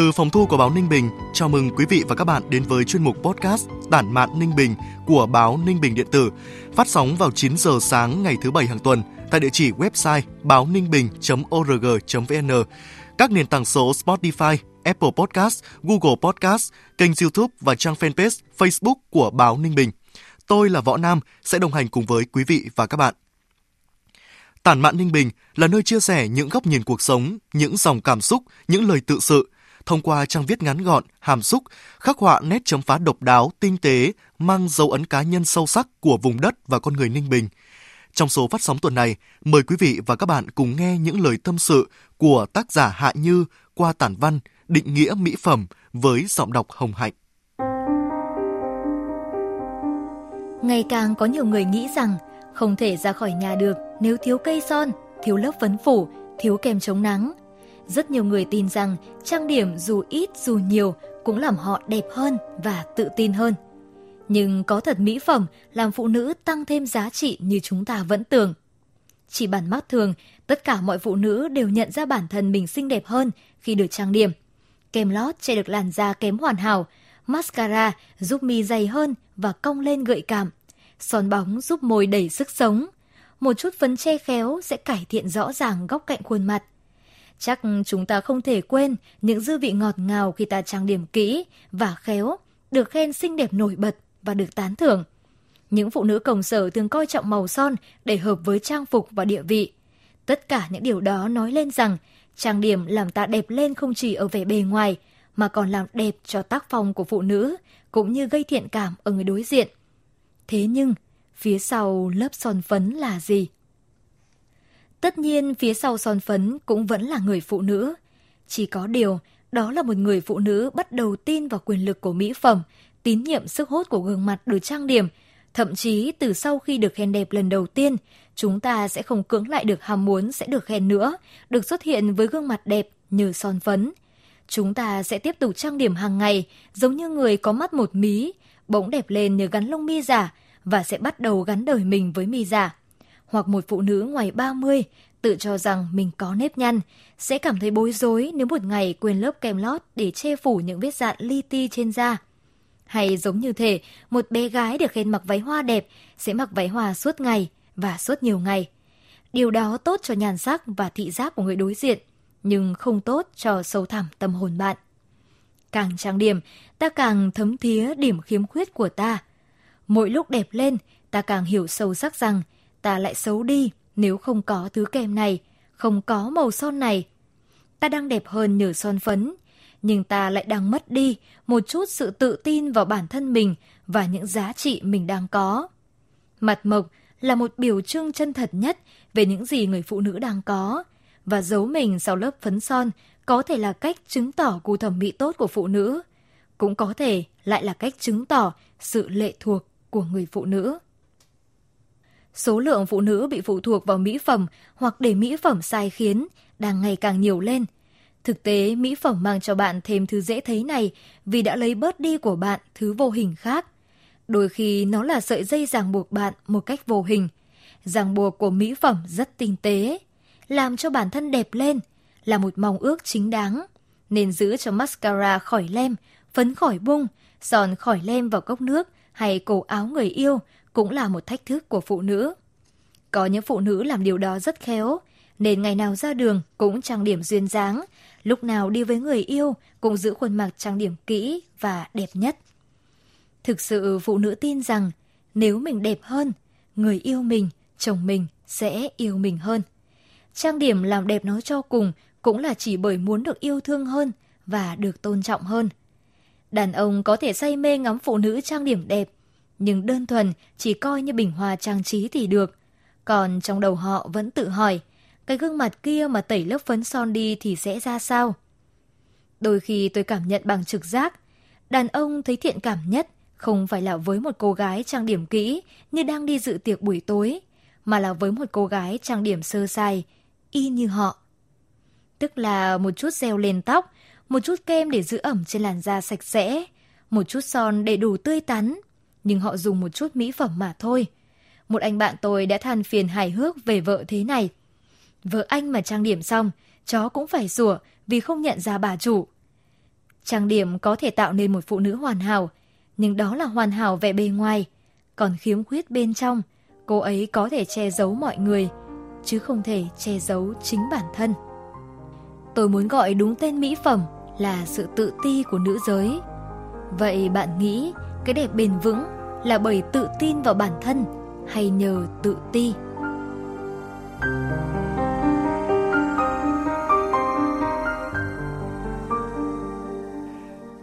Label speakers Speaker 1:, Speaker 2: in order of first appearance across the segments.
Speaker 1: Từ phòng thu của báo Ninh Bình, chào mừng quý vị và các bạn đến với chuyên mục podcast Tản mạn Ninh Bình của báo Ninh Bình điện tử, phát sóng vào 9 giờ sáng ngày thứ bảy hàng tuần tại địa chỉ website báo ninh bình.org.vn, các nền tảng số Spotify, Apple Podcast, Google Podcast, kênh YouTube và trang fanpage Facebook của báo Ninh Bình. Tôi là Võ Nam sẽ đồng hành cùng với quý vị và các bạn. Tản mạn Ninh Bình là nơi chia sẻ những góc nhìn cuộc sống, những dòng cảm xúc, những lời tự sự, thông qua trang viết ngắn gọn, hàm xúc, khắc họa nét chấm phá độc đáo, tinh tế, mang dấu ấn cá nhân sâu sắc của vùng đất và con người Ninh Bình. Trong số phát sóng tuần này, mời quý vị và các bạn cùng nghe những lời tâm sự của tác giả Hạ Như qua tản văn Định nghĩa mỹ phẩm với giọng đọc Hồng Hạnh.
Speaker 2: Ngày càng có nhiều người nghĩ rằng không thể ra khỏi nhà được nếu thiếu cây son, thiếu lớp phấn phủ, thiếu kem chống nắng. Rất nhiều người tin rằng trang điểm dù ít dù nhiều cũng làm họ đẹp hơn và tự tin hơn. Nhưng có thật mỹ phẩm làm phụ nữ tăng thêm giá trị như chúng ta vẫn tưởng. Chỉ bản mắt thường, tất cả mọi phụ nữ đều nhận ra bản thân mình xinh đẹp hơn khi được trang điểm. Kem lót che được làn da kém hoàn hảo, mascara giúp mi dày hơn và cong lên gợi cảm. Son bóng giúp môi đầy sức sống. Một chút phấn che khéo sẽ cải thiện rõ ràng góc cạnh khuôn mặt. Chắc chúng ta không thể quên những dư vị ngọt ngào khi ta trang điểm kỹ và khéo, được khen xinh đẹp nổi bật và được tán thưởng. Những phụ nữ công sở thường coi trọng màu son để hợp với trang phục và địa vị. Tất cả những điều đó nói lên rằng trang điểm làm ta đẹp lên không chỉ ở vẻ bề ngoài mà còn làm đẹp cho tác phong của phụ nữ cũng như gây thiện cảm ở người đối diện. Thế nhưng, phía sau lớp son phấn là gì? Tất nhiên phía sau son phấn cũng vẫn là người phụ nữ. Chỉ có điều, đó là một người phụ nữ bắt đầu tin vào quyền lực của mỹ phẩm, tín nhiệm sức hút của gương mặt được trang điểm. Thậm chí từ sau khi được khen đẹp lần đầu tiên, chúng ta sẽ không cưỡng lại được ham muốn sẽ được khen nữa, được xuất hiện với gương mặt đẹp như son phấn. Chúng ta sẽ tiếp tục trang điểm hàng ngày, giống như người có mắt một mí, bỗng đẹp lên nhờ gắn lông mi giả và sẽ bắt đầu gắn đời mình với mi giả hoặc một phụ nữ ngoài 30 tự cho rằng mình có nếp nhăn, sẽ cảm thấy bối rối nếu một ngày quên lớp kem lót để che phủ những vết dạn li ti trên da. Hay giống như thể một bé gái được khen mặc váy hoa đẹp sẽ mặc váy hoa suốt ngày và suốt nhiều ngày. Điều đó tốt cho nhàn sắc và thị giác của người đối diện, nhưng không tốt cho sâu thẳm tâm hồn bạn. Càng trang điểm, ta càng thấm thía điểm khiếm khuyết của ta. Mỗi lúc đẹp lên, ta càng hiểu sâu sắc rằng ta lại xấu đi nếu không có thứ kem này, không có màu son này. Ta đang đẹp hơn nhờ son phấn, nhưng ta lại đang mất đi một chút sự tự tin vào bản thân mình và những giá trị mình đang có. Mặt mộc là một biểu trưng chân thật nhất về những gì người phụ nữ đang có, và giấu mình sau lớp phấn son có thể là cách chứng tỏ gu thẩm mỹ tốt của phụ nữ, cũng có thể lại là cách chứng tỏ sự lệ thuộc của người phụ nữ số lượng phụ nữ bị phụ thuộc vào mỹ phẩm hoặc để mỹ phẩm sai khiến đang ngày càng nhiều lên. Thực tế, mỹ phẩm mang cho bạn thêm thứ dễ thấy này vì đã lấy bớt đi của bạn thứ vô hình khác. Đôi khi nó là sợi dây ràng buộc bạn một cách vô hình. Ràng buộc của mỹ phẩm rất tinh tế, làm cho bản thân đẹp lên, là một mong ước chính đáng. Nên giữ cho mascara khỏi lem, phấn khỏi bung, son khỏi lem vào cốc nước hay cổ áo người yêu cũng là một thách thức của phụ nữ. Có những phụ nữ làm điều đó rất khéo, nên ngày nào ra đường cũng trang điểm duyên dáng, lúc nào đi với người yêu cũng giữ khuôn mặt trang điểm kỹ và đẹp nhất. Thực sự phụ nữ tin rằng nếu mình đẹp hơn, người yêu mình, chồng mình sẽ yêu mình hơn. Trang điểm làm đẹp nói cho cùng cũng là chỉ bởi muốn được yêu thương hơn và được tôn trọng hơn. Đàn ông có thể say mê ngắm phụ nữ trang điểm đẹp, nhưng đơn thuần chỉ coi như bình hoa trang trí thì được. Còn trong đầu họ vẫn tự hỏi, cái gương mặt kia mà tẩy lớp phấn son đi thì sẽ ra sao? Đôi khi tôi cảm nhận bằng trực giác. Đàn ông thấy thiện cảm nhất không phải là với một cô gái trang điểm kỹ như đang đi dự tiệc buổi tối, mà là với một cô gái trang điểm sơ sài, y như họ. Tức là một chút gel lên tóc, một chút kem để giữ ẩm trên làn da sạch sẽ, một chút son để đủ tươi tắn, nhưng họ dùng một chút mỹ phẩm mà thôi. Một anh bạn tôi đã than phiền hài hước về vợ thế này. Vợ anh mà trang điểm xong, chó cũng phải sủa vì không nhận ra bà chủ. Trang điểm có thể tạo nên một phụ nữ hoàn hảo, nhưng đó là hoàn hảo vẻ bề ngoài. Còn khiếm khuyết bên trong, cô ấy có thể che giấu mọi người, chứ không thể che giấu chính bản thân. Tôi muốn gọi đúng tên mỹ phẩm là sự tự ti của nữ giới. Vậy bạn nghĩ cái đẹp bền vững là bởi tự tin vào bản thân hay nhờ tự ti?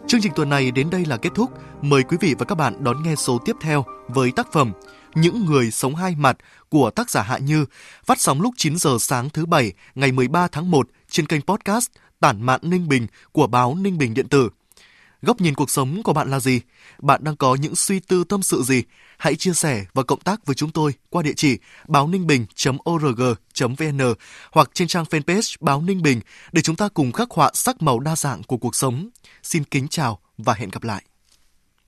Speaker 1: Chương trình tuần này đến đây là kết thúc. Mời quý vị và các bạn đón nghe số tiếp theo với tác phẩm Những người sống hai mặt của tác giả Hạ Như, phát sóng lúc 9 giờ sáng thứ Bảy ngày 13 tháng 1 trên kênh podcast Tản mạn Ninh Bình của báo Ninh Bình Điện tử. Góc nhìn cuộc sống của bạn là gì? Bạn đang có những suy tư tâm sự gì? Hãy chia sẻ và cộng tác với chúng tôi qua địa chỉ báo ninh bình.org.vn hoặc trên trang fanpage báo Ninh Bình để chúng ta cùng khắc họa sắc màu đa dạng của cuộc sống. Xin kính chào và hẹn gặp lại.